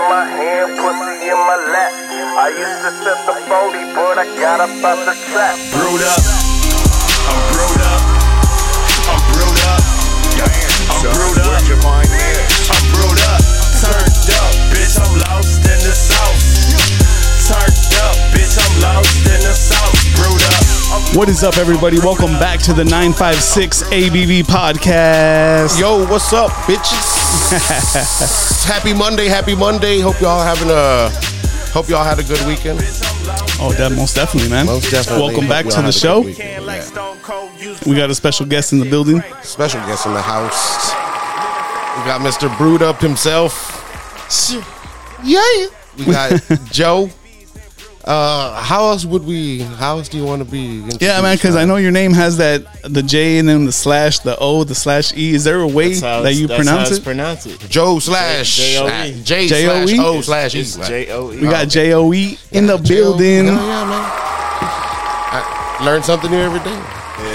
in my hand, pussy in my lap. I used to set the 40, but I got up out the trap. Brewed up. I'm brewed up. I'm brewed up. I'm brewed up. Where'd you find this? I'm brewed up. Turned up, bitch. I'm lost in the sauce. Turned up, bitch. I'm lost in the sauce. Brewed up. I'm What is up, everybody? Welcome back to the 956 ABV podcast. Yo, what's up, bitches? happy Monday, happy Monday. Hope y'all having a hope y'all had a good weekend. Oh, that most definitely, man. Most definitely. Welcome back to the show. weekend. Yeah. Stone Cold used We got a special guest in the building. Special guest in the house. We got Mr. Brewed Up himself. Yeah. We got Joe. Uh, how else would we? How else do you want to be? Yeah, man, because I know your name has that the J and then the slash, the O, the slash E. Is there a way That's how that you that's pronounce how it? Pronounce it. Joe slash J-O-E. J J-O-E? slash O slash E. J O E. we got J O E in the building. Yeah, yeah, man. I learn something new every day.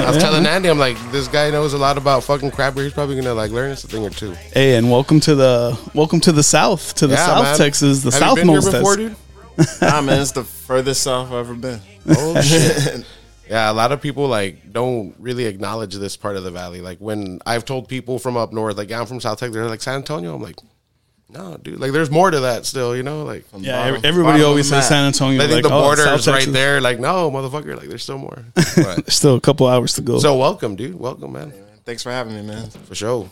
I was telling man. Andy, I'm like, this guy knows a lot about fucking crab beer. He's probably gonna like learn us a thing or two. Hey, and welcome to the welcome to the South, to the Yeah, South man. Texas, the Have you been here Southmost. before, Texas. Dude? Nah, man, it's the furthest south I've ever been. Oh shit. yeah, a lot of people like don't really acknowledge this part of the valley. Like when I've told people from up north, like yeah, I'm from South Texas, they're like San Antonio. I'm like, no, dude. Like there's more to that still. You know, like Yeah, Bottom- everybody bottom always says map. San Antonio. they think like, the oh, border South is right there. Like no, motherfucker. Like there's still more. But, still a couple hours to go. so welcome, dude. Welcome, man. Thanks for having me, man. For sure.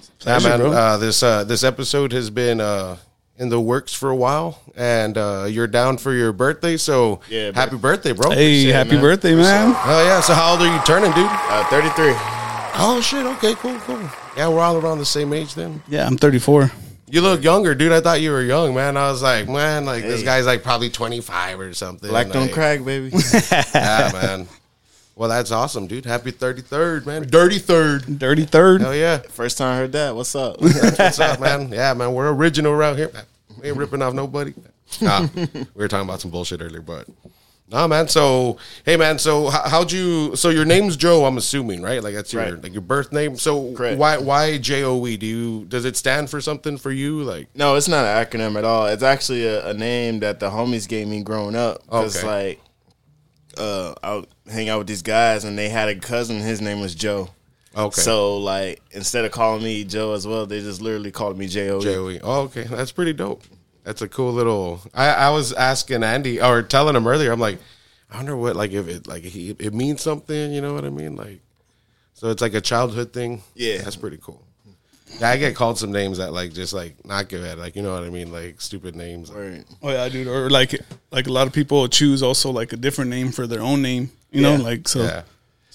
Yeah, Pleasure, man. bro. Uh, this uh, this episode has been uh, in the works for a while, and uh, you're down for your birthday. So Yeah, happy birthday, bro! hey, Shit, happy man. birthday, man! Oh yeah. So how old are you turning, dude? Uh, 33. Oh shit. Okay. Cool. Cool. Yeah, we're all around the same age then. Yeah, I'm 34. You look younger, dude. I thought you were young, man. I was like, man, like this Hey. guy's like probably 25 or something. Black don't crack, baby. Yeah, man. Well, that's awesome, dude. Happy 33rd, man. Dirty third. Dirty third. Hell yeah. First time I heard that. What's up? What's up, man? Yeah, man. We're original around here. We ain't ripping off nobody. Nah, we were talking about some bullshit earlier, but nah, man. So, hey, man. So, how, how'd you? So, your name's Joe. I'm assuming, right? Like that's your Right. like your birth name. So, Correct. why why J O E? Do you does it stand for something for you? Like, no, it's not an acronym at all. It's actually a, a name that the homies gave me growing up. Because, Okay. like, uh, I would hang out with these guys, and they had a cousin. His name was Joe. Okay, So, like, instead of calling me Joe as well, they just literally called me J O E. J O E. Oh, okay, that's pretty dope. That's a cool little. I I was asking Andy or telling him earlier. I'm like, I wonder what like if it like he, it means something. You know what I mean? Like, so it's like a childhood thing. Yeah. that's pretty cool. Yeah, I get called some names that like just like not good at like you know what I mean like stupid names. Right. Oh yeah, dude. Or like like a lot of people choose also like a different name for their own name. You know, like so Yeah,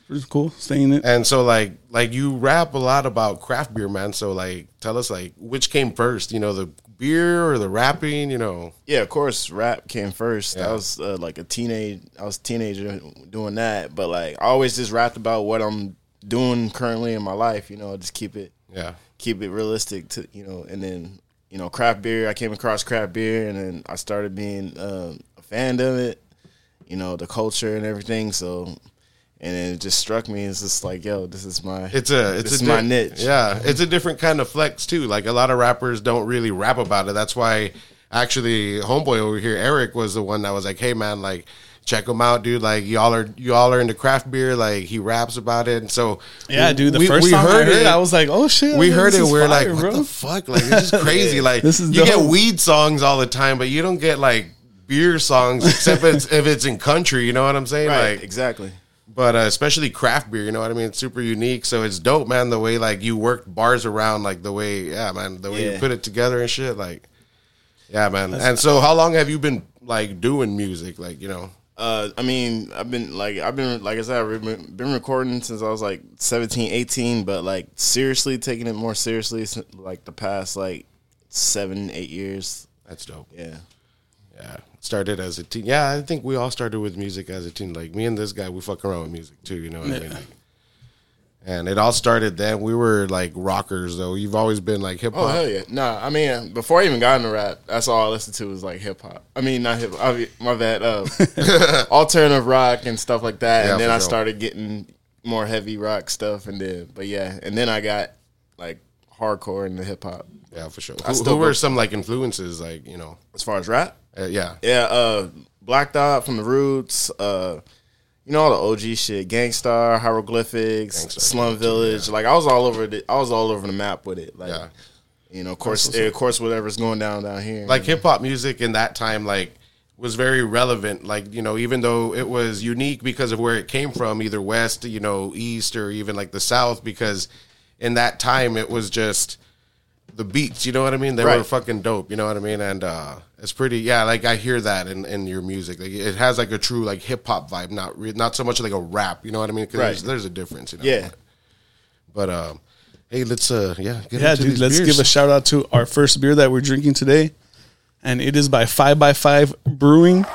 it's cool. Staying it. and so like like you rap a lot about craft beer, man. So like tell us like which came first? You know the beer or the rapping? You know. Yeah, of course, rap came first. Yeah. I was uh, like a teenage, I was a teenager doing that, but like I always just rapped about what I'm doing currently in my life. You know, just keep it, Yeah. keep it realistic to you know, and then you know, craft beer. I came across craft beer, and then I started being um, a fan of it. You know, the culture and everything. So, and then it just struck me. It's just like, yo, this is my, It's a it's this a is my niche. Yeah, it's a different kind of flex too. Like a lot of rappers don't really rap about it. That's why actually homeboy over here, Eric, was the one that was like, "Hey man, like check him out, dude. Like y'all are y'all are into craft beer. Like he raps about it." And so Yeah, dude. The we- first we time I heard it, it. I was like, "Oh shit!" we this heard it We're fire, like, what bro. the fuck? Like this is crazy. Like This is you get weed songs all the time, but you don't get like beer songs except if it's, if it's in country. You know what I'm saying? right, Like exactly. But uh, especially craft beer, you know what I mean? It's super unique, so it's dope, man. The way like you worked bars around, like the way, yeah, man, the way you put it together and shit, like, yeah, man. and so, how long have you been like doing music? Like, you know, Uh, I mean, I've been like I've been like I said, I've been, been recording since I was like 17, 18, but like seriously taking it more seriously since, like the past like seven, eight years. that's dope. Yeah, Yeah, started as a teen. Yeah, I think we all started with music as a teen. Like me and this guy, we fuck around with music too. You know what I mean? Like, and it all started then. We were like rockers, though. You've always been like hip hop. Oh hell yeah! Nah, I mean, before I even got into rap, that's all I listened to was like hip hop. I mean, not hip. I mean, my bad. Uh, alternative rock and stuff like that. Yeah, and then I sure. started getting more heavy rock stuff, and then, but yeah, and then I got like hardcore and the hip hop. Yeah, for sure. I Who, still who were some like influences? Like you know, As far as rap, uh, yeah, yeah, uh, Black Thought from the Roots, uh, you know all the OG shit, Gang Starr, Hieroglyphics, Gang Starr, Slum yeah, Village. Like I was all over the, I was all over the map with it. Like, Yeah. you know, of course, of course, whatever's going down down here. like hip hop music in that time, like was very relevant. Like you know, even though it was unique because of where it came from, either west, you know, east, or even like the south, because in that time it was just the beats. You know what I mean? They were fucking dope. You know what I mean? And uh it's pretty. Yeah, like I hear that in, in your music. Like it has like a true like hip hop vibe, not re- not so much like a rap. You know what I mean? 'Cause Right. there's, there's a difference. You know? yeah, But um, hey, let's uh, yeah, get Yeah, dude. Let's beers. give a shout out to our first beer that we're drinking today, and it is by Five by Five Brewing.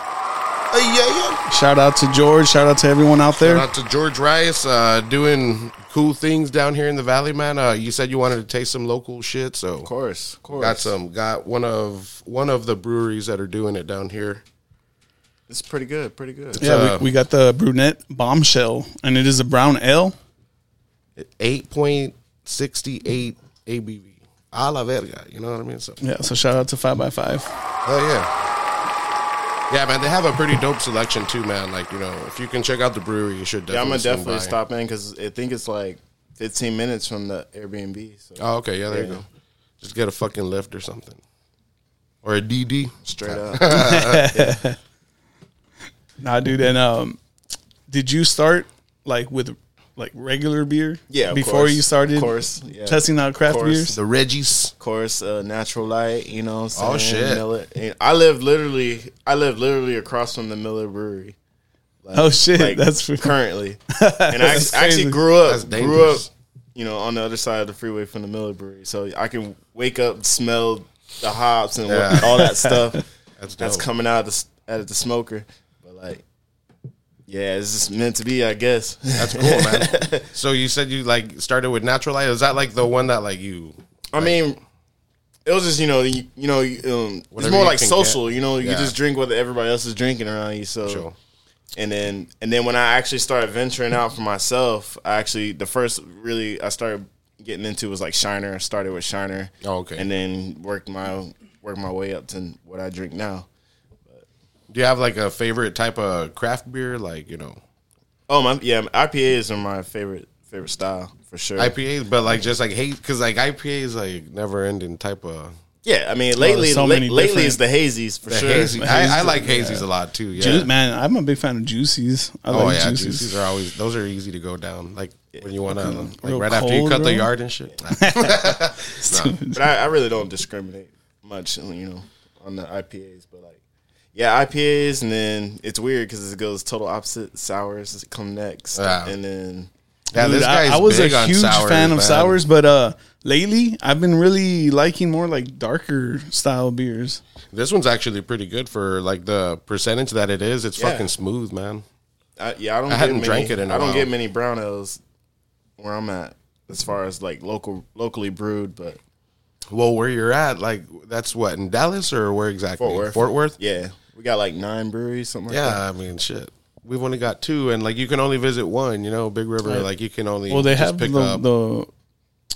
Yeah, yeah. Shout out to George. Shout out to everyone out there. Shout out to George Rice, uh, doing cool things down here in the valley, man. Uh, you said you wanted to taste some local shit, so of course, of course. got some. Got one of one of the breweries that are doing it down here. It's pretty good, pretty good. Yeah, uh, we, we got the brunette bombshell, and it is a brown ale. Eight point sixty eight ABV. A la verga, you know what I mean? So, Yeah, so shout out to Five by Five. oh yeah. Yeah, man, they have a pretty dope selection too, man. Like, you know, if you can check out the brewery, you should Yeah, I'm definitely gonna definitely by. stop in because I think it's like 15 minutes from the Airbnb. So Oh, okay, yeah, there you Yeah. go. Just get a fucking lift or something. Or a DD. straight up. Nah, dude. And um, did you start like with like regular beer? Yeah, of before course. you started Of course, yeah. testing out craft Of course. beers. The Reggie's. of course, uh, natural light. You know, what I'm Oh, shit. Miller. And I live literally, I live literally across from the Miller Brewery. Like- Oh, shit, like, that's currently. and I That's actually grew up, grew up, you know, on the other side of the freeway from the Miller Brewery, so I can wake up, smell the hops and Yeah. all that stuff That's that's coming out of the out of the smoker. But like, yeah, it's just meant to be, I guess. That's cool, man. so you said you like started with natural light. Is that like the one that like you? I mean, it was just you know you, you know um, it's more like social. get. You know, you Yeah. just drink what everybody else is drinking around you. So, Sure. and then and then when I actually started venturing out for myself, I actually the first really I started getting into was like Shiner. I started with Shiner. Oh, okay. and then worked my worked my way up to what I drink now. Do you have like a favorite type of craft beer? Like you know Oh my, yeah, IPAs are my favorite favorite style for sure. IPAs, but like just like hate because like IPAs like never ending type of yeah, I mean lately there's so la- lately is the hazies for the sure. hazy. I, I like hazies a lot too. Yeah. Ju- man, I'm a big fan of juices. I oh like yeah, juices. juices are always those are easy to go down. Like when you want to like real right after you cold, cut the yard and shit. But I, I really don't discriminate much, you know, on the IPAs. But like, yeah, IPAs, and then it's weird because it goes total opposite. Sours come next, Yeah. and then yeah, Dude, this I, guy's I was a big on huge sours, fan of man. sours, but uh, lately I've been really liking more like darker style beers. This one's actually pretty good for like the percentage that it is. It's Yeah. fucking smooth, man. I, yeah, I don't. I get hadn't many, drank it in a I don't while. get many brown ales where I'm at as far as like local, locally brewed, but Well, where you're at, like that's what in Dallas or where exactly? Fort Worth. Fort Worth. yeah, we got like nine breweries, something like that. Yeah, I mean, shit. We've only got two, and like you can only visit one. You know, Big River. Like you can only Well, they just have pick the, up. the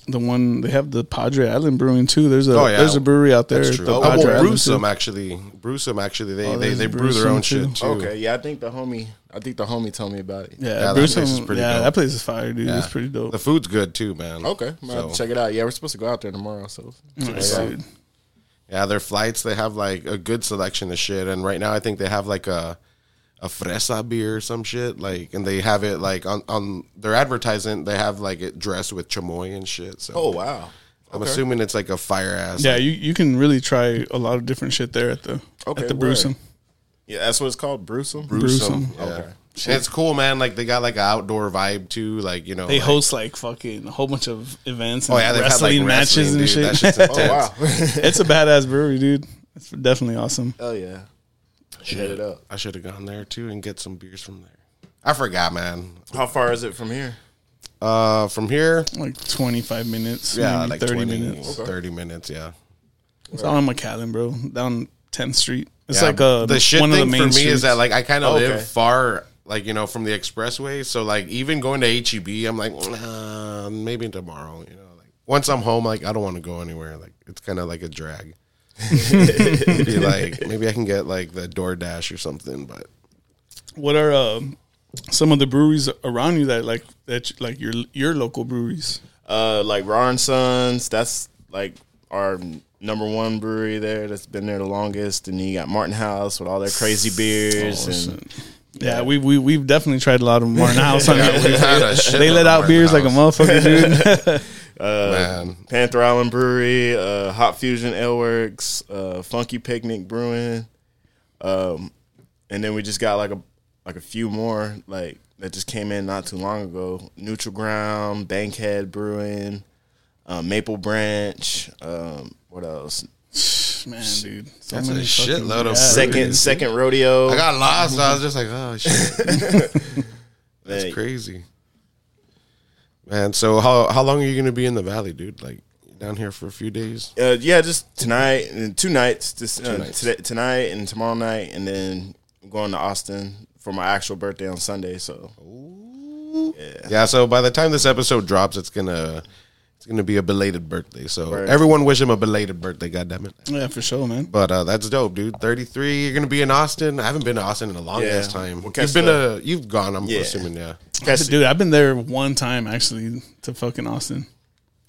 the one they have the Padre Island Brewing too. There's a Oh, yeah. there's a brewery out there. That's true. The Oh, Padre well, Island Brewsome too. actually. Brewsome actually. They Oh, they, they brew their own too. shit too. Okay, yeah, I think the homie, I think the homie told me about it. Yeah, Yeah, that place is pretty yeah, dope. that place is fire, dude. Yeah. It's pretty dope. The food's good too, man. Okay, I'm gonna have So- check it out. Yeah, we're supposed to go out there tomorrow, so Nice, Yeah. dude. Yeah, their flights they have like a good selection of shit, and right now I think they have like a a fresa beer or some shit like, and they have it like on on their advertisement they have like it dressed with chamoy and shit. So Oh wow. I'm Okay. assuming it's like a fire ass. Yeah, you, you can really try a lot of different shit there at the Okay, at the word. Brewsome. Yeah, that's what it's called, Brewsome. Brewsome. Brewsome. Yeah. Okay. And it's cool, man. Like they got like an outdoor vibe too. Like you know, They like, host like fucking a whole bunch of events and Oh yeah, they've wrestling had like matches wrestling, and dude. That shit. shit's intense. Oh wow. it's a badass brewery, dude. It's definitely awesome. oh yeah. Hit it up. I should have gone there too and get some beers from there. I forgot, man. How far is it from here? Uh, from here, Like twenty five minutes, yeah, maybe like thirty 20, minutes. 30 minutes, yeah. It's on McAllen, bro, down Tenth Street. It's Yeah, like a the shit one of the thing main for me streets. is that like I kind of Okay. live far, like you know, from the expressway. So like even going to HEB, I'm like, nah, maybe tomorrow. You know, like once I'm home, like I don't want to go anywhere. Like it's kind of like a drag. Be like maybe I can get like the DoorDash or something, but What are um, some of the breweries around you that like that like your your local breweries? Uh, like Rahr and Sons, that's like our number one brewery there. That's been there the longest. And you got Martin House with all their crazy beers Oh, and Yeah, we we we've definitely tried a lot of Martin House. On Yeah, we've had a shit they let out Martin beers like a motherfucker, dude. man, Panther Island Brewery, uh, HopFusion Ale Works, uh, Funky Picnic Brewing, um, and then we just got like a like a few more like that just came in not too long ago. Neutral Ground, Bankhead Brewing, uh, Maple Branch. Um, what else? Man, dude, so That's a many shitload of Second Breweries. Second Rodeo. I got lost. I was just like, oh shit, that's Like, crazy, man. So how how long are you gonna be in the valley, dude? Like down here for a few days? Uh, yeah, just tonight and two nights. This uh, nights. today- tonight and tomorrow night, and then I'm going to Austin for my actual birthday on Sunday. So Yeah. So by the time this episode drops, it's gonna it's gonna be a belated birthday. So Word. everyone wish him a belated birthday. God damn it. yeah, for sure, man. But uh, that's dope, dude. Thirty three. You're gonna be in Austin. I haven't been to Austin in a long Yeah. ass time. We'll You've been a. You've gone. I'm Yeah. assuming. Yeah. Catch- Dude, I've been there one time actually to fucking Austin.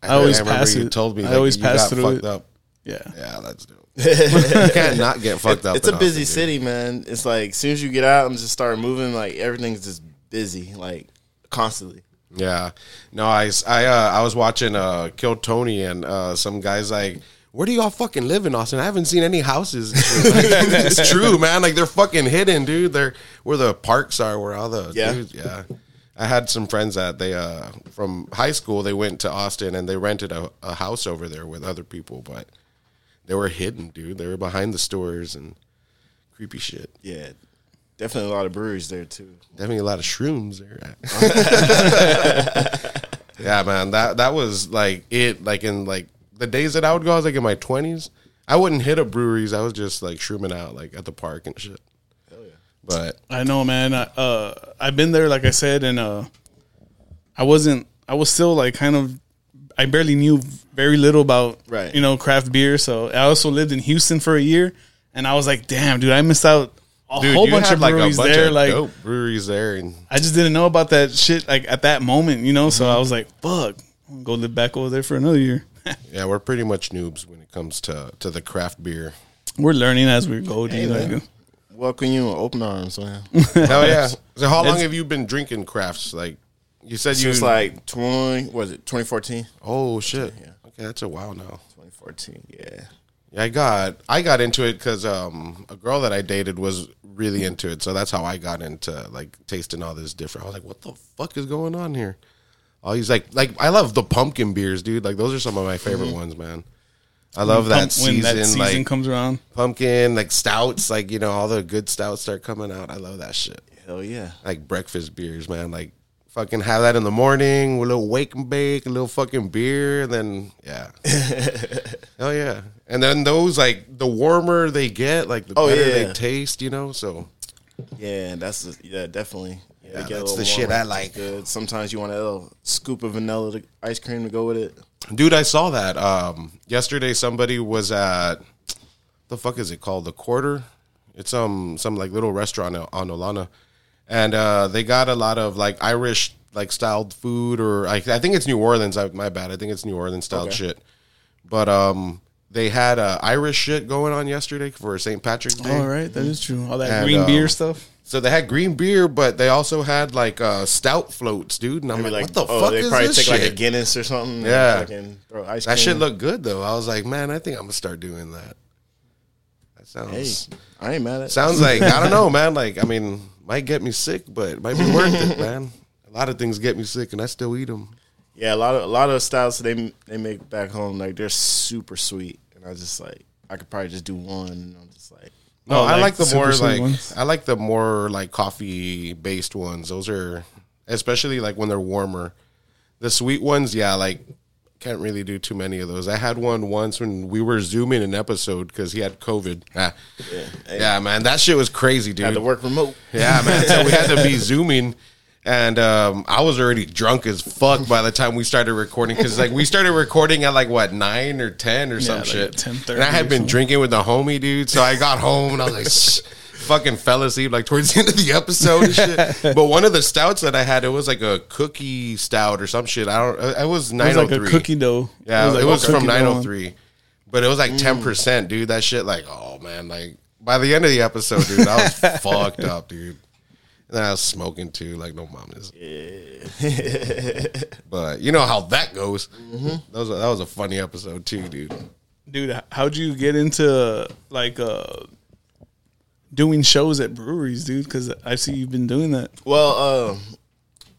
I always remember pass you it. told me. I like, always you pass got through fucked it. Up. Yeah, Yeah, that's dope. you can't not get fucked up. it's a busy Austin, dude. city, man. It's like as soon as you get out and just start moving, like everything's just busy, like constantly. Yeah. No, I, I, uh, I was watching uh, Kill Tony and uh, some guys like, where do y'all fucking live in Austin? I haven't seen any houses. It's true, man. Like they're fucking hidden, dude. They're where the parks are, where all the Yeah. dudes. Yeah. I had some friends that they uh from high school they went to Austin and they rented a, a house over there with other people, but they were hidden, dude. They were behind the stores and creepy shit. Yeah, definitely a lot of breweries there too. Definitely a lot of shrooms there. yeah, man. That that was like it. Like in like the days that I would go, I was like in my twenties. I wouldn't hit up breweries. I was just like shrooming out like at the park and shit. Hell yeah. But I know, man. I, uh, I've been there, like I said, and uh, I wasn't. I was still like kind of. I barely knew very little about Right. you know craft beer. So I also lived in Houston for a year, and I was like, damn, dude, I missed out a dude, whole bunch of like a breweries bunch there. of Like dope breweries there, and I just didn't know about that shit like at that moment, you know. So Mm-hmm. I was like, fuck, I'm go live back over there for another year. yeah, we're pretty much noobs when it comes to to the craft beer. We're learning as we go, dude. man. like, Welcome you with open arms, man. Hell yeah! So how long have you been drinking crafts? Like you said, you was like twenty, was it twenty fourteen? oh shit. Yeah. Okay, that's a while now. Twenty fourteen, yeah. Yeah, I got I got into it because um, a girl that I dated was really into it, so that's how I got into like tasting all this different. I was like, "What the fuck is going on here?" All these like like I love the pumpkin beers, dude. Like those are some of my favorite ones, man. I love that pump- season, when that season like comes around. pumpkin, like stouts, like you know all the good stouts start coming out. I love that shit. Hell yeah. Like breakfast beers, man. Like fucking have that in the morning with a little wake and bake, a little fucking beer, and then yeah, oh yeah. And then those like the warmer they get, like the Oh, better yeah. they taste, you know. So Yeah, that's the- yeah, definitely. Yeah, Yeah, they get a that's the shit I like. Good. Sometimes you want a little scoop of vanilla ice cream to go with it. Dude, I saw that. Um, yesterday, somebody was at the fuck is it called? The Quarter. It's um some like little restaurant on Nolana, and uh, they got a lot of like Irish like styled food, or I, I think it's New Orleans. I, my bad. I think it's New Orleans styled Okay. shit. But um, they had uh, Irish shit going on yesterday for St. Patrick's Day. All right, that is true. All that And, green um, beer stuff. So they had green beer, but they also had like uh, stout floats, dude. And I'm like, like, what the oh, fuck they is probably this take shit? like a Guinness or something. Yeah. fucking throw ice That cream. shit looked good though. I was like, man, I think I'm gonna start doing that. That sounds. Hey, I ain't mad at. It. Sounds like I don't know, man. Like I mean, might get me sick, but it might be worth it, man. A lot of things get me sick, and I still eat them. Yeah, a lot of a lot of styles they they make back home like they're super sweet, and I just like I could probably just do one. And I'm just like, No, Oh, I like like the more like ones? I like the more like coffee based ones. Those are especially like when they're warmer. The sweet ones, yeah, like can't really do too many of those. I had one once when we were zooming an episode because he had COVID. Ah. Yeah, man, that shit was crazy, dude. had to work remote. Yeah, man. So we had to be zooming, And um, I was already drunk as fuck by the time we started recording because like we started recording at like what nine or ten or some like shit. 10:30 and I had been drinking with the homie dude, so I got home and I was like, Shh, fucking fell asleep like towards the end of the episode and shit. but one of the stouts that I had, it was like a cookie stout or some shit. I don't. Uh, it was It nine was oh like a oh cookie dough. Yeah, it was, like a from cookie dough on- 903. But it was like 10%, mm. dude. That shit, like, oh man, like by the end of the episode, dude, I was fucked up, dude. And I was smoking too, like no mamas. but you know how that goes. Mm-hmm. That was a, that was a funny episode too, dude. Dude, how'd you get into like uh doing shows at breweries, dude? Because I see you've been doing that. Well, um,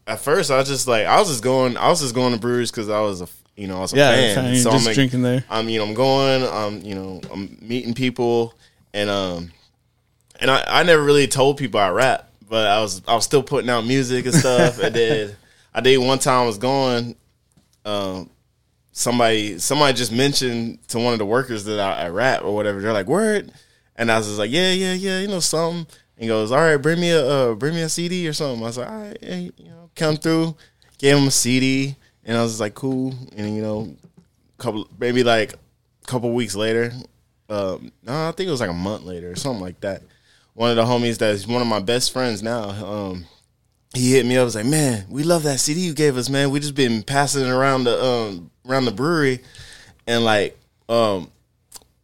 at first I was just like I was just going I was just going to breweries because I was a you know I was a Yeah, fan. fan, So just I'm like, drinking there. I'm you know I'm going I'm you know I'm meeting people and um and I, I never really told people I rap, but I was I was still putting out music and stuff. and then I did one time I was going, um, somebody somebody just mentioned to one of the workers that I, I rap or whatever. They're like, "Word," and I was just like, "Yeah, yeah, yeah, you know something." And goes, "All right, bring me a uh, bring me a CD or something." I was like, "All right, you know, come through." Gave him a CD, and I was like, "Cool," and you know, couple maybe like a couple weeks later, um, no, I think it was like a month later or something like that. One of the homies that's one of my best friends now, um, he hit me up. Was like, "Man, we love that CD you gave us, man. We just been passing it around the um around the brewery, and like, um,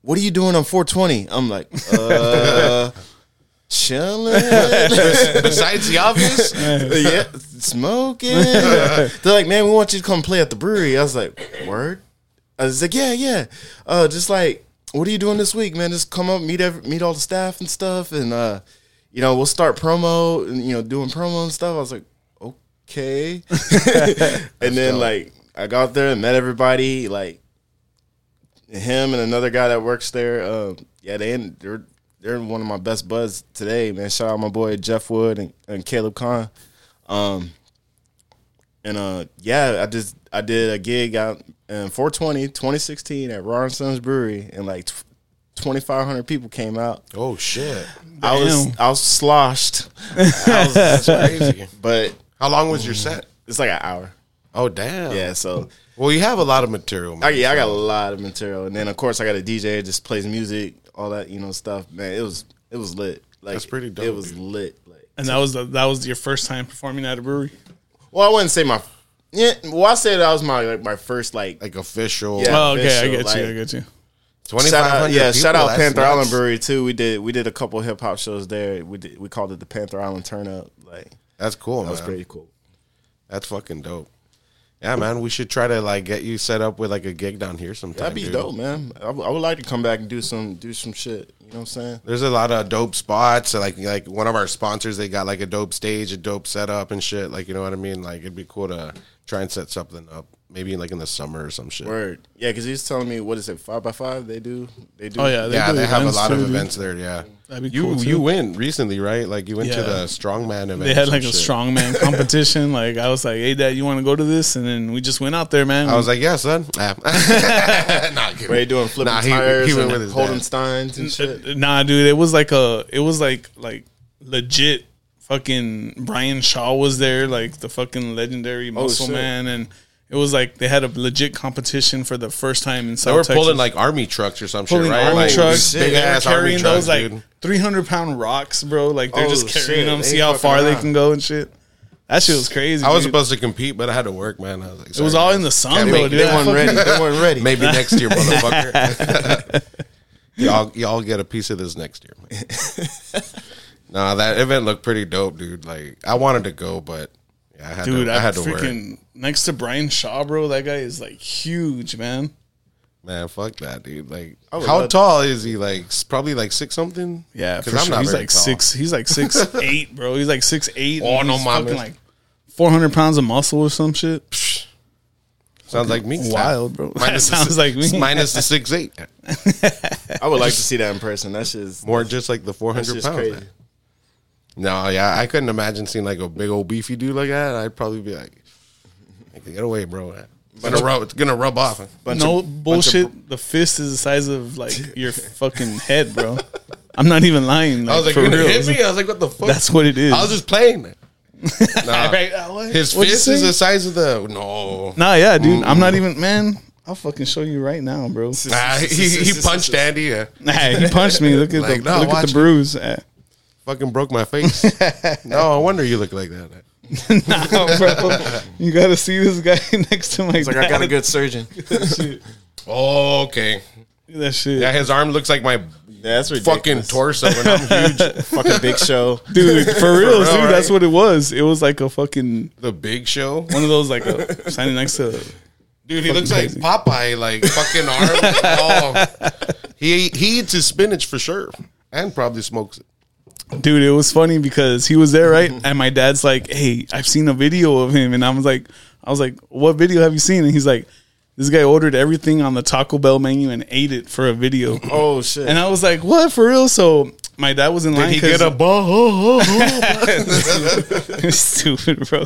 what are you doing on 420?" I'm like, "Uh, chilling." Besides the obvious, yeah, smoking. They're like, man, we want you to come play at the brewery. I was like, word. I was like, yeah, yeah. Uh, just like, what are you doing this week, man? Just come up, meet every, meet all the staff and stuff, and uh, you know, we'll start promo and you know, doing promo and stuff. I was like, okay. and then like, I got there and met everybody. Like, him and another guy that works there. Uh, yeah, they they're they're one of my best buds today, man. Shout out my boy Jeff Wood and, and Caleb Kahn. Um, and uh, yeah, I just I did a gig out in 420 2016 at Rahr and Sons Brewery, and like 2,500 people came out. oh shit, I was I was sloshed, that's crazy. but How long was your set? it's like an hour. Oh damn. Yeah, so Well, you have a lot of material. Man, I, yeah, I got a lot of material, and then of course I got a DJ that just plays music, all that you know stuff. Man, it was it was lit. Like That's pretty dope, It was dude. lit. Like, And that was the, that was your first time performing at a brewery. well, I wouldn't say my. Yeah, well, I say that was my like my first like. like official. Yeah. Oh, okay, I official, get you. I get you. twenty Shout five out, yeah, shout out Panther nuts. Island Brewery too. We did we did a couple hip hop shows there. We did we called it the Panther Island Turn Up. Like That's cool, that was pretty cool. That's fucking dope. Yeah, man. We should try to like get you set up with like a gig down here sometime. That'd be dude. dope, man. I, would- I would like to come back and do some do some shit. You know what I'm saying? There's a lot of dope spots. Like like one of our sponsors, they got like a dope stage, a dope setup and shit. Like you know what I mean? Like it'd be cool to try and set something up. Maybe like in the summer or some shit. Word. Yeah, because he's telling me what is it five by five? They do. They do. Oh yeah, yeah, do they have a events lot of too, dude. events there. Yeah, That'd be you cool, too. you went recently, right? Like you went to the strongman event. They had like a shit. strongman competition. Like I was like, "Hey, Dad, you want to go to this?" And then we just went out there, man. I was like, yeah, son. Ah. nah, kidding. Where they doing flipping Nah, he- tires he went and with holding dad. steins and shit. Nah, dude, it was like a, it was like like legit. Fucking Brian Shaw was there, like the fucking legendary muscle Oh, man, and it was like they had a legit competition for the first time in South They were Texas. pulling like army trucks or some pulling shit, right? army like, trucks, big they were ass army carrying trucks, those like three hundred pound rocks, bro. Like they're Oh, just carrying shit. them, They see how far they can go and shit. That shit was crazy. I was dude. supposed to compete, but I had to work, man. I was like, It was all in the sun, Can't bro. make Dude. They weren't ready. They weren't ready. Maybe next year, motherfucker. y'all, y'all get a piece of this next year. Man. nah, that event looked pretty dope, dude. Like, I wanted to go, but I had Dude, to. I, I had to work. freaking next to Brian Shaw, bro. That guy is like huge, man. Man, fuck that, dude. Like, how tall is he? Like, probably like six something. Yeah, 'Cause for I'm sure. not He's very like tall. six. He's like six eight, bro. He's like six eight. Oh, no he's mames. fucking like four hundred pounds of muscle or some shit. Sounds like me. Wild, bro. That Minus the sounds si- like me. Minus the six eight. I would like to see that in person. That's just More just like the four hundred that's hundred pounds. Crazy. man. No, yeah, I couldn't imagine seeing like a big old beefy dude like that. I'd probably be like, "Get away, bro." It's gonna rub. It's gonna rub off. Bunch no of- bullshit. the fist is the size of like your fucking head, bro. I'm not even lying. I was like, for "You're gonna real. hit me?" I was like, "What the fuck?" That's what it is. I was just playing. Nah. Right, uh, what? His What'd fist is the size of the no. Nah, yeah, dude. I'm not even man. I'll fucking show you right now, bro. Nah, he, he punched Andy. Yeah. Hey, he punched me. Look at Like, the no, look at the bruise. Eh. Fucking broke my face. no, I wonder you look like that. nah, bro. You gotta see this guy next to my. It's like I got a good surgeon. Oh, okay. that shit, Yeah, his arm looks like my Yeah, that's ridiculous. fucking torso, and I'm huge. fucking big show. dude. For real, dude. real, That's right? what it was. It was like a fucking The Big Show, one of those like a standing next to. dude. He looks crazy. like Popeye, like fucking arm. oh, he he eats his spinach for sure, and probably smokes it. Dude, it was funny because he was there, right? And my dad's like, "Hey, I've seen a video of him," and I was like, "I was like, what video have you seen?" And he's like, "This guy ordered everything on the Taco Bell menu and ate it for a video." Oh shit. And I was like, "What for real?" So my dad was in line. Did he get a ball? stupid, bro.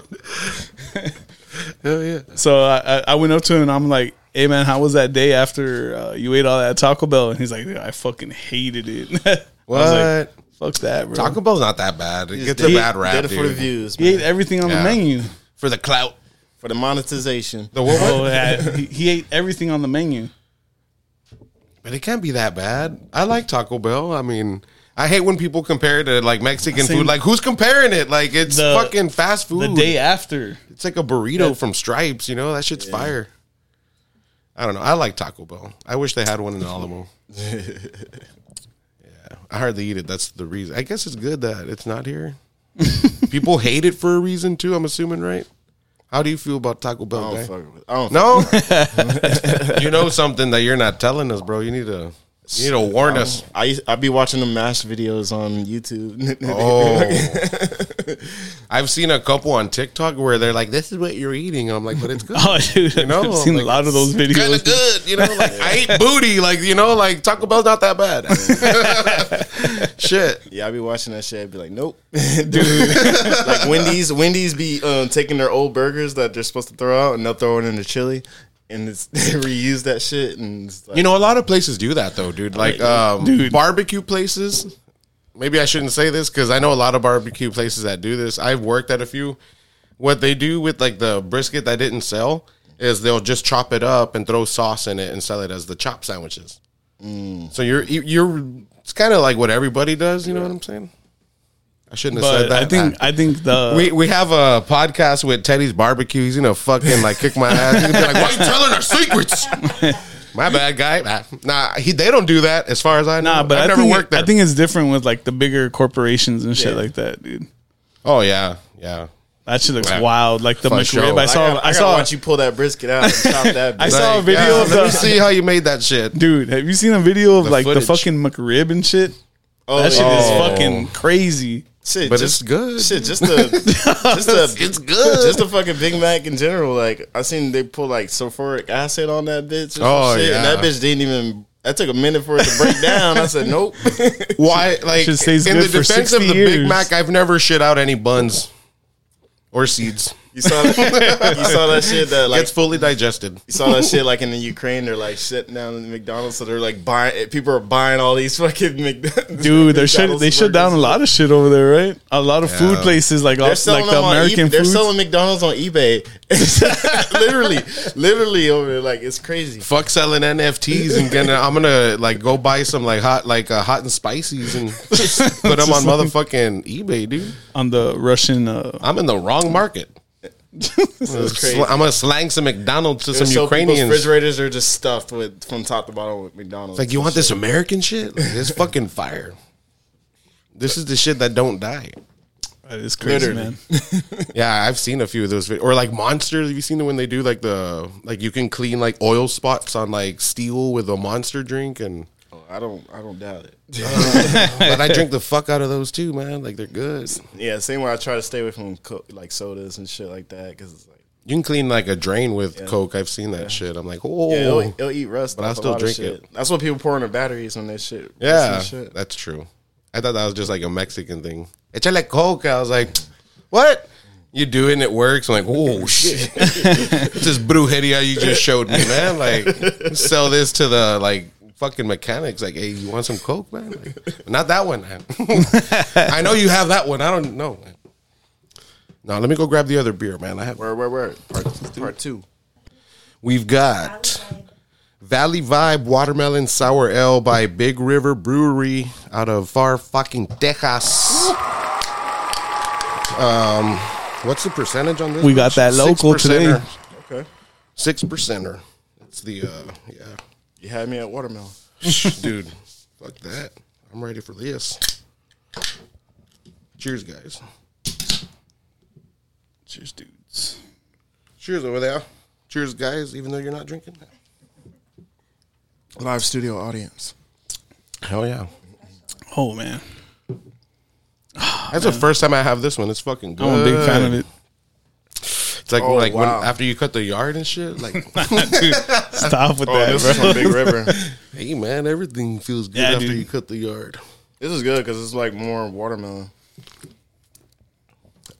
Hell yeah. So I, I- went up to him and I'm like, "Hey man, how was that day after uh, you ate all that Taco Bell?" And he's like, "I fucking hated it." What? Was Fuck that, bro. Taco Bell's not that bad. It gets a bad rap, Did it for the dude. views, he ate man. everything on Yeah. the menu. for the clout. for the monetization. The what? Oh, yeah, he, he ate everything on the menu. But it can't be that bad. I like Taco Bell. I mean, I hate when people compare it to like Mexican Same- food. Like, who's comparing it? Like, it's The- fucking fast food. The day after, It's like a burrito from Stripes. You know that shit's fire. I don't know. I like Taco Bell. I wish they had one in Alamo. I hardly eat it. That's the reason. I guess it's good that it's not here. People hate it for a reason too. I'm assuming, right? How do you feel about Taco I Bell? don't guy? fuck with. I don't. No, you know something that you're not telling us, bro. You need to. You need to warn us. I I be watching the mash videos on YouTube. Oh, I've seen a couple on TikTok where they're like, "This is what you're eating." I'm like, "But it's good." oh dude, You know, I've seen like, a lot of those videos. kind videos. of good, you know. Like I ate booty, like you know, like Taco Bell's not that bad. Shit, Yeah, I be watching that shit. I'd be like, nope, dude. like Wendy's, Wendy's be um, taking their old burgers that they're supposed to throw out and they'll throw it in the chili, and it's, they reuse that shit. And it's like, you know, a lot of places do that though, dude. Like, um, Dude. barbecue places. Maybe I shouldn't say this because I know a lot of barbecue places that do this. I've worked at a few. What they do with like the brisket that didn't sell is they'll just chop it up and throw sauce in it and sell it as the chop sandwiches. So you're you're it's kind of like what everybody does. You know what I'm saying? I shouldn't have said that. I think I think the We we have a podcast with Teddy's barbecue. He's gonna fucking like kick my ass. He's gonna be like, "Why you telling our secrets?" my bad, guy. Nah, Nah, he they don't do that as far as I know. nah, but I've I never think worked there. I think it's different with like the bigger corporations and shit Yeah. like that, dude. oh yeah, yeah. That shit looks Yeah. wild. Like the For McRib. sure. I I saw. gotta, I, I gotta saw. watch you pull that brisket out and chop that. I bitch. saw a video yeah, of let me see how you made that shit. Dude, have you seen a video of The like footage. the fucking McRib and shit? oh, That shit yeah. is Oh. fucking crazy. Shit, But just, it's good. Shit, just the, just the, It's good. Just the fucking Big Mac in general. Like I seen they put like sulfuric acid on that bitch. Or Oh, some shit, and yeah. that bitch didn't even. That took a minute for it to break down. I said nope. Why? Like in good the for defense of the years. Big Mac, I've never shit out any buns or seeds. You saw that, you saw that shit that like Gets fully digested. you saw that shit like in the Ukraine. They're like shutting down the McDonald's, so they're like buying. People are buying all these fucking McDonald's. Dude, they shut they shut down a lot of shit over there, right? A lot of food places like all, They're like selling the American eBay. They're selling McDonald's on eBay. literally, literally over there. Like it's crazy. Fuck selling NFTs and gonna I'm gonna like go buy some like hot like uh, hot and spices and just put them on motherfucking eBay, dude. on the Russian. Uh, I'm in the wrong market. It's crazy. I'm gonna slang some McDonald's to There's some so Ukrainians. refrigerators are just stuffed with from top to bottom with McDonald's. Like you want this American shit? Like, it's fucking fire. This is the shit that don't die. that is crazy, Literally. man. Yeah, I've seen a few of those. vid- Or like monsters. Have you seen it when they do like the like you can clean like oil spots on like steel with a monster drink and I don't, I don't doubt it. but I drink the fuck out of those too, man. Like they're good. yeah, same way I try to stay away from co- like sodas and shit like that because it's like You can clean like a drain with Yeah. Coke. I've seen that shit. I'm like, oh, yeah, yeah, it'll, it'll eat rust. But I still drink it. That's what people pour in their batteries when they shit. Yeah, shit. that's true. I thought that was just like a Mexican thing. Echale Coke. I was like, what? You do it and it works. I'm like, oh shit. it's this brujeria you just showed me, man. Like, sell this to the like fucking mechanics. Like, hey, you want some Coke, man? Like, not that one, man. I know you have that one. I don't know. Man. Now let me go grab the other beer, man. I have. Where, where, where? Part, part two. We've got Valley Vibe Watermelon Sour Ale by Big River Brewery out of Pharr fucking Texas. Um, what's the percentage on this? We got that local today. Okay. Six percenter. It's the uh, yeah, You had me at watermelon. dude. Fuck that. I'm ready for this. Cheers, guys. Cheers, dudes. Cheers over there. Cheers, guys. Even though you're not drinking. Live studio audience. Hell yeah. Oh man, That's the first time I have this one. It's fucking good. I'm a big fan of it. It's like Oh, like wow. when after you cut the yard and shit. Like, Dude, stop with Oh, that, this bro. is from Big River. hey man, everything feels good Yeah, after dude. you cut the yard. This is good because it's like more watermelon.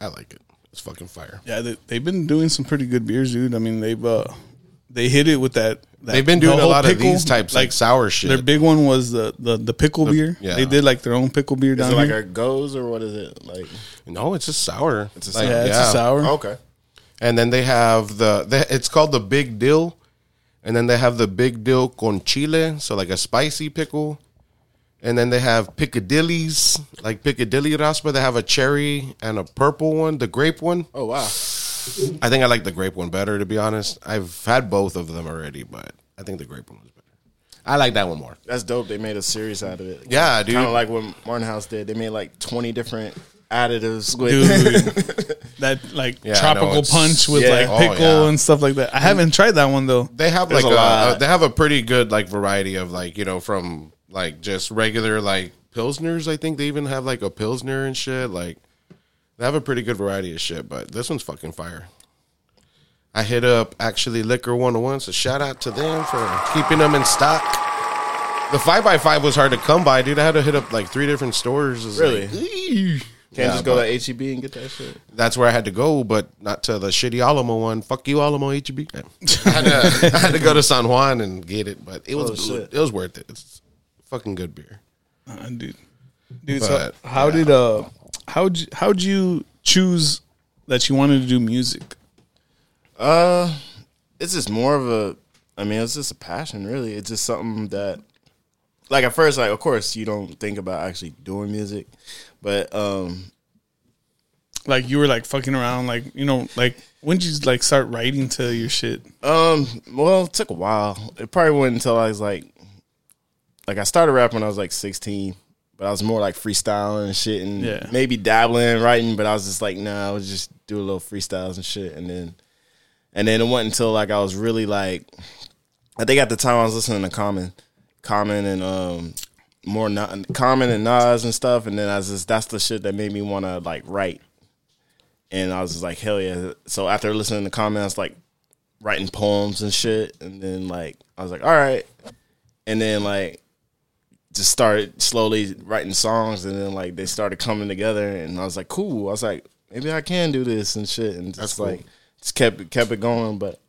I like it. It's fucking fire. Yeah, they, they've been doing some pretty good beers, dude. I mean, they've uh, they hit it with that. that They've been the doing a whole lot of pickle, these types like, sour shit. Their big one was the the, the pickle beer. yeah. They did like their own pickle beer Is down it like here. a goes or what is it? Like no, it's just sour. It's a Like, sour. yeah, it's a sour. okay. And then they have the, the it's called the Big Dill, and then they have the Big Dill con chile, so like a spicy pickle. And then they have Piccadilly's, like Piccadilly raspa. They have a cherry and a purple one, the grape one. Oh wow. I think I like the grape one better, to be honest. I've had both of them already, but I think the grape one was better. I like that one more. That's dope. They made a series out of it. Yeah, dude. Kind of like what Martin House did. They made like twenty different additives with Dude, that like Yeah, I know, tropical it's- punch with yeah. like Oh, pickle yeah. and stuff like that. I haven't tried that one though. They have There's like a a, lot. they have a pretty good like variety of like you know from like just regular like pilsners. I think they even have like a pilsner and shit. Like they have a pretty good variety of shit. But this one's fucking fire. I hit up actually Liquor 101, so shout out to them for keeping them in stock. The 5x5 was hard to come by, dude. I had to hit up like three different stores. It's Really? like, "Eesh." Can't Yeah, just go but- to HEB and get that shit. that's where I had to go, but not to the shitty Alamo one. Fuck you, Alamo HEB. I had to, I had to go to San Juan and get it, but it was Oh, it was worth it. It's fucking good beer. Uh, dude, dude. so But, how did uh how'd how'd you choose that you wanted to do music? Uh, it's just more of a. I mean, it's just a passion, really. It's just something that, like at first, like of course you don't think about actually doing music, but um, Like you were like fucking around, like you know, like when did you like start writing to your shit? um, well, it took a while. It probably wasn't until I was like, like I started rapping when I was like sixteen, but I was more like freestyling and shit, and Yeah. maybe dabbling in writing, but I was just like, nah, I was just do a little freestyles and shit, and then, and then it wasn't until like I was really like, I think at the time I was listening to Common, Common and um more not Common and Nas and stuff, and then I was just that's the shit that made me want to like write, and I was just like hell yeah. So after listening to comments, like writing poems and shit, and then like I was like all right, and then like just started slowly writing songs, and then like they started coming together, and I was like cool. I was like maybe I can do this and shit, and just cool. like just kept it kept it going, but.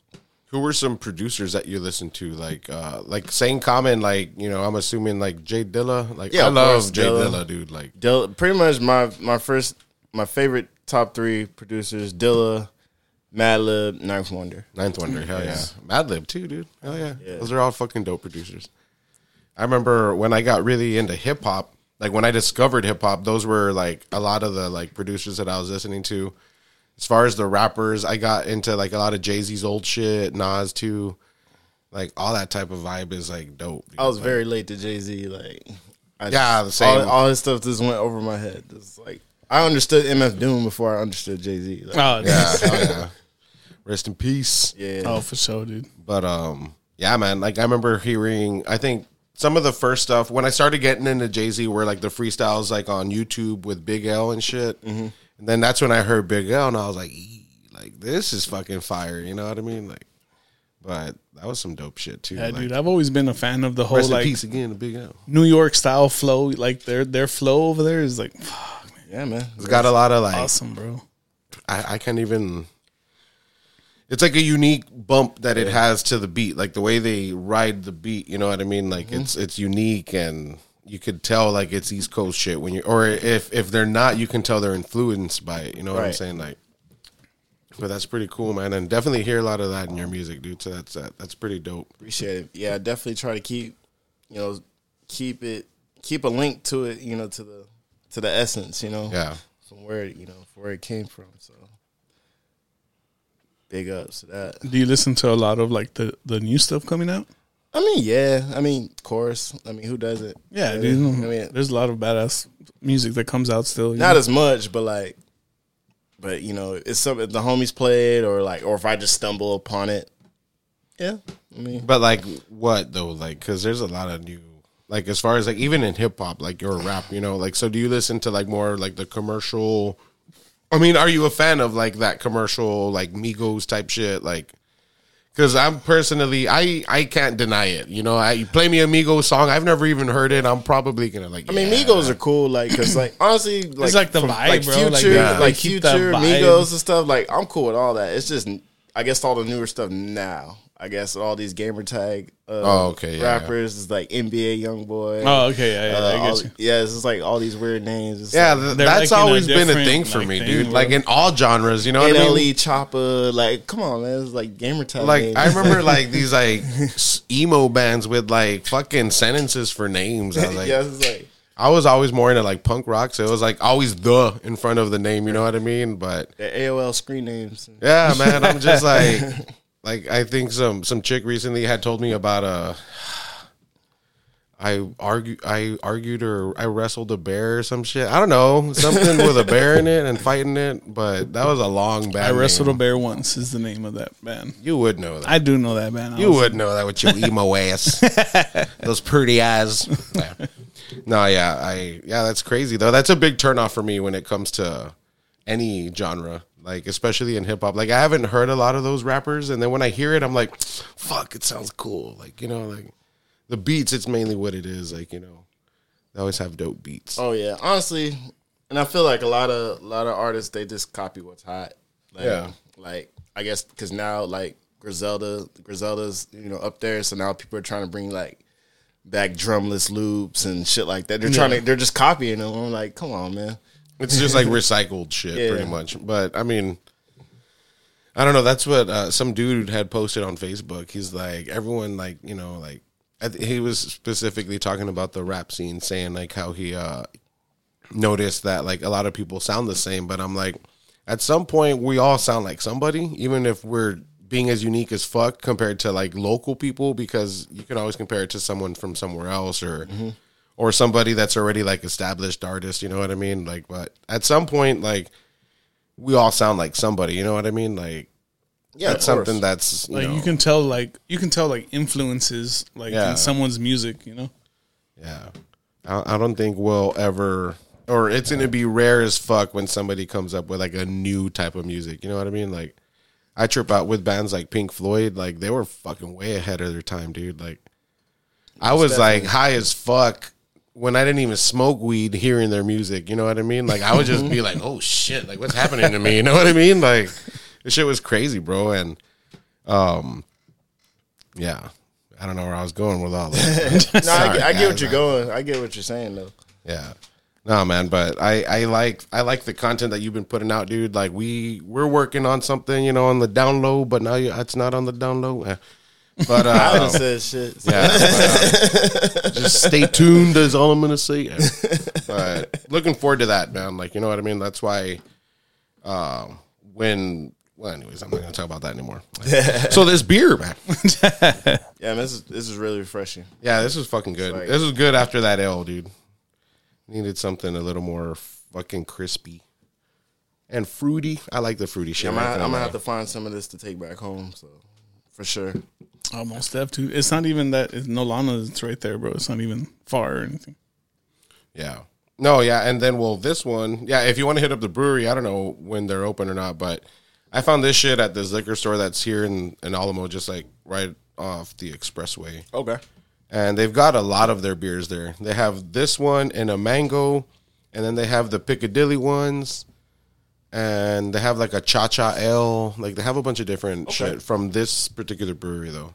Who were some producers that you listened to? Like, uh, like same common, like you know, I'm assuming like Jay Dilla. Like, Yeah, I love Jay Dilla. Dilla, dude. Like, Dilla, pretty much my my first my favorite top three producers: Dilla, Madlib, Ninth Wonder. Ninth Wonder, hell yeah. Madlib too, dude. Hell yeah. Yeah. Those are all fucking dope producers. I remember when I got really into hip hop, like when I discovered hip hop, those were like a lot of the like producers that I was listening to. As far as the rappers, I got into like a lot of Jay Z's old shit, Nas too. Like all that type of vibe is like dope. dude. I was Like, very late to Jay Z. Like, I Yeah, the same. All, all his stuff just went over my head. It's like I understood MF Doom before I understood Jay Z. Like, Oh, yeah, hell yeah. Rest in peace. yeah. oh, for sure, dude. But um, yeah, man. Like I remember hearing. I think some of the first stuff when I started getting into Jay Z were like the freestyles, like on YouTube with Big L and shit. Mm-hmm. And then that's when I heard Big L, and I was like, like this is fucking fire. You know what I mean? Like, but that was some dope shit too. Yeah, like, dude. I've always been a fan of the whole Rest in like peace again, to Big L. New York style flow. Like their their flow over there is like yeah, man. It's got a lot of like awesome, bro. I, I can't even. It's like a unique bump that it has to the beat, like the way they ride the beat. You know what I mean? Like Mm-hmm. it's it's unique, and you could tell like it's East Coast shit when you, or if if they're not, you can tell they're influenced by it. You know what I'm saying? Like But that's pretty cool, man, and definitely hear a lot of that in your music, dude. So that's that, that's pretty dope. Appreciate it. Yeah, definitely try to keep, you know, keep it, keep a link to it, you know, to the to the essence, you know, Yeah. from where you know from where it came from. So, big ups to that. Do you listen to a lot of like the the new stuff coming out? I mean, yeah. I mean, of course. I mean, who does it? Yeah, I dude. mean, there's a lot of badass music that comes out still. not know? as much, but like, but you know, it's something the homies played, or like, or if I just stumble upon it. Yeah, I mean, But like, what though? Like, because there's a lot of new, like, as far as like even in hip hop, like your rap, you know, like, so do you listen to like more like the commercial? I mean, are you a fan of like that commercial, like Migos type shit, like? Because I'm personally, I I can't deny it. You know, I you play me a Migos song. I've never even heard it. I'm probably gonna like. I mean, yeah. Migos are cool, like, cause like honestly, like, like the from, vibe, like bro. Future, Like, yeah. like keep Future, vibe. Migos and stuff. Like, I'm cool with all that. It's just, I guess, all the newer stuff now. I guess all these gamer tag, uh, Oh, okay, yeah, rappers is like NBA YoungBoy. Oh, okay, yeah, yeah, Uh, I all- yeah, it's just like all these weird names. It's Yeah, like, that's like, in a always been a thing for like, me, thing, dude. bro. Like in all genres, you know what I mean? NLE, Choppa, like, come on, man, it's like gamer tag. Like names. I remember like these like emo bands with like fucking sentences for names. I was like, yeah, it's like I was always more into like punk rock, so it was like always the in front of the name. You know what I mean? But the AOL screen names. yeah, man, I'm just like, like I think some some chick recently had told me about uh I argue, I argued or I wrestled a bear or some shit. I don't know something with a bear in it and fighting it, but that was a long bad. I wrestled name. a bear once is the name of that band. You would know that. I do know that band. I You would know that with your emo ass, those pretty eyes. Yeah. No, yeah, I yeah, that's crazy though. That's a big turnoff for me when it comes to any genre, like especially in hip hop. Like I haven't heard a lot of those rappers, and then when I hear it, I'm like, fuck, it sounds cool. Like you know, like the beats. It's mainly what it is. Like you know, they always have dope beats. Oh yeah, honestly, and I feel like a lot of a lot of artists they just copy what's hot. Like, Yeah. like I guess because now like Griselda, Griselda's you know up there, so now people are trying to bring like back drumless loops and shit like that. They're trying to, they're just copying them. I'm like, come on, man. It's just like recycled shit, Yeah. pretty much. But I mean, I don't know. That's what uh, some dude had posted on Facebook. He's like, everyone, like, you know, like, th- he was specifically talking about the rap scene, saying like how he uh, noticed that like a lot of people sound the same. But I'm like, at some point, we all sound like somebody, even if we're being as unique as fuck compared to like local people, because you can always compare it to someone from somewhere else or or somebody that's already like established artist, you know what I mean? Like, but at some point, like we all sound like somebody, you know what I mean? Like, Yeah, that's of course. something that's you Like know, you can tell, like you can tell, like influences, like Yeah. in someone's music. You know, yeah. I, I don't think we'll ever, or it's gonna be rare as fuck when somebody comes up with like a new type of music. You know what I mean? Like, I trip out with bands like Pink Floyd. Like, they were fucking way ahead of their time, dude. Like, I was like high as fuck when I didn't even smoke weed hearing their music. You know what I mean? Like I would just be like, "Oh shit! Like what's happening to me?" You know what I mean? Like this shit was crazy, bro. And um, yeah, I don't know where I was going with all that. No, I, get- I get what you're going. I get what you're saying though. Yeah. No man, but I, I like I like the content that you've been putting out, dude. Like we we're working on something, you know, on the down low, but now you, it's not on the down low. But I uh, haven't said shit. yeah, but, uh, just stay tuned. Is all I'm gonna say. Yeah. But looking forward to that, man. Like you know what I mean. That's why, uh, when well, anyways, I'm not gonna talk about that anymore. so this beer, man. Yeah, man, this is this is really refreshing. Yeah, this is fucking good. Like- this is good after that L, dude. Needed something a little more fucking crispy and fruity. I like the fruity shit. I'm gonna, I'm gonna have to find some of this to take back home. So for sure. Almost have to. It's not even that. It's Nolana. It's right there, bro. It's not even far or anything. Yeah. No, yeah, and then well, this one, yeah. If you want to hit up the brewery, I don't know when they're open or not, but I found this shit at this liquor store that's here in in Alamo, just like right off the expressway. Okay. and they've got a lot of their beers there. They have this one and a mango, and then they have the Piccadilly ones, and they have like a Cha Cha Ale. Like they have a bunch of different shit from this particular brewery though.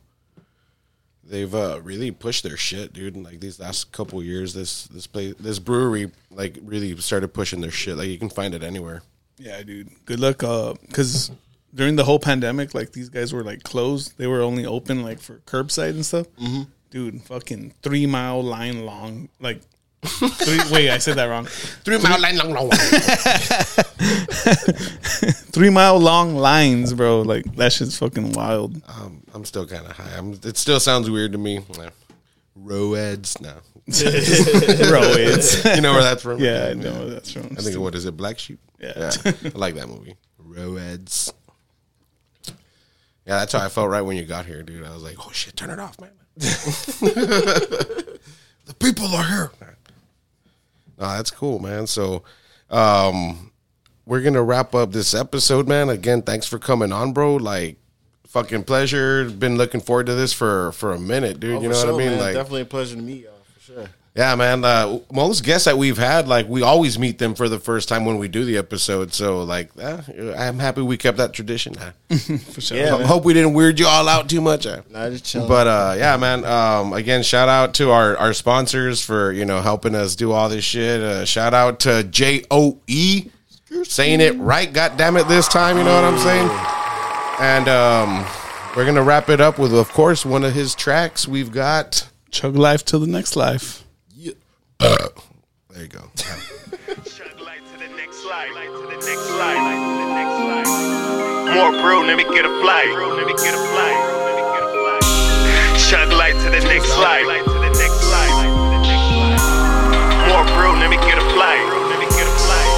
They've uh, really pushed their shit, dude. Like these last couple years, this this place, this brewery, like really started pushing their shit. Like you can find it anywhere. Yeah, dude. Good luck. Uh, cause during the whole pandemic, like these guys were like closed. They were only open like for curbside and stuff. Mm-hmm. Dude, fucking three mile line long, like. Three, wait, I said that wrong. Three mile line long, long. Three mile long lines, bro. Like that shit's fucking wild. Um, I'm still kind of high. I'm, it still sounds weird to me. Roads, no. Roads. You know where that's from? yeah, I know where that's from. I think what is it? Black Sheep. Yeah. I like that movie. Roads. Yeah, that's how I felt right when you got here, dude. I was like, "Oh shit, turn it off, man." the people are here. No, that's cool, man. So, um, we're gonna wrap up this episode, man. Again, thanks for coming on, bro. Like, fucking pleasure. Been looking forward to this for for a minute, dude. Oh, you know sure, what I mean? man. Like, definitely a pleasure to meet y'all for sure. Yeah, man. Uh, most guests that we've had, like, we always meet them for the first time when we do the episode. So, like, uh, I'm happy we kept that tradition. For sure. Yeah, I man. hope we didn't weird you all out too much. Uh. Nah, just chilling. But uh, yeah, man. Um, again, shout out to our our sponsors for you know helping us do all this shit. Uh, shout out to J O E, saying it right. God damn it, this time. You know what I'm saying? And um, we're gonna wrap it up with, of course, one of his tracks. We've got. Chug life till the next life. There you go. More brew, let me get a flight. Let me get a flight. Chug light to the next light. More brew, let me get a flight. Let me get a flight.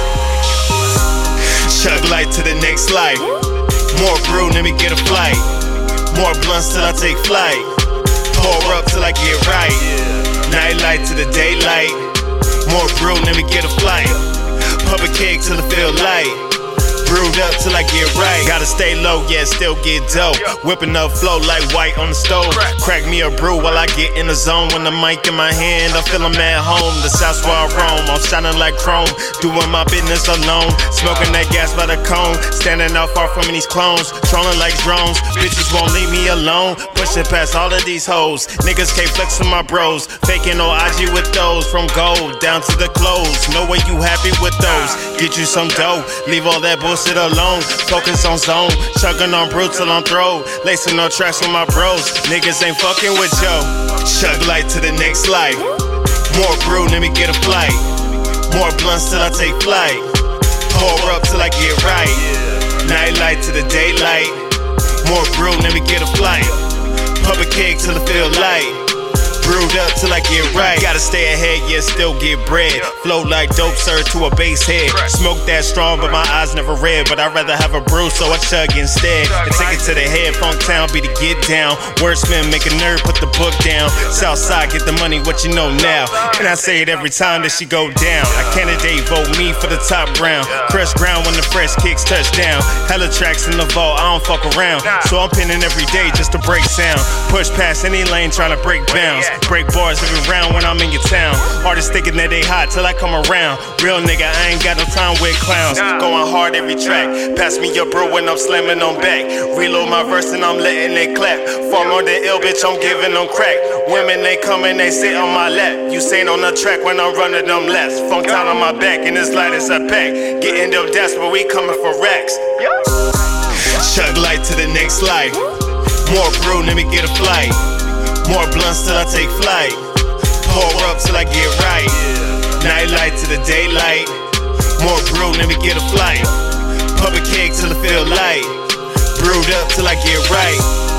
Chug light to the next light. More brew, let me get a flight. More blunts till I take flight. Pour up till I get right. Night light to the daylight. More brew, let me get a flight. A cake till it feel light. Brewed up till I get right. Gotta stay low, yeah, still get dope. Whipping up flow like white on the stove. Crack me a brew while I get in the zone. When the mic in my hand, I feel I'm at home. The South's where I roam. I'm shining like chrome. Doing my business alone. Smoking that gas by the cone. Standing out far from these clones. Trolling like drones. Bitches won't leave me alone. Pushing past all of these hoes. Niggas can't flex with my bros. Faking no IG with those. From gold down to the clothes. Know when you happy with those. Get you some dough. Leave all that bullshit alone. Focus on zone. Chugging on brew on throw. Lacing no tracks with my bros. Niggas ain't fucking with yo. Chug light to the next life. More brew, let me get a flight. More blunts till I take flight. Pour up till I get right. Night light to the daylight. More brew, let me get a flight. A cake till I feel light. Brewed up till I get right. Gotta stay ahead, yeah, still get bread. Flow like dope, sir, to a base head. Smoke that strong, but my eyes never red. But I'd rather have a brew, so I chug instead. And take it to the head, Funk Town be the get down. Wordsman, make a nerd, put the book down. Southside, get the money, what you know now. And I say it every time that she go down. A candidate vote me for the top round. Fresh ground when the fresh kicks touchdown. Hella tracks in the vault, I don't fuck around. So I'm pinning every day just to break sound. Push past any lane trying to break bounds. Break bars every round when I'm in your town. Artists thinking that they hot till I come around. Real nigga, I ain't got no time with clowns. Going hard every track. Pass me your brew when I'm slamming on back. Reload my verse and I'm letting it clap. Form on the ill bitch, I'm giving them crack. Women they come and they sit on my lap. You ain't on the track when I'm running them laps. Funk town on my back and it's light as a pack. Getting them desperate, we coming for racks. Chug light to the next life. More brew, let me get a flight. More blunts till I take flight. Pour up till I get right. Night light to the daylight. More brew, let me get a flight. A cake till it feel light. Brewed up till I get right.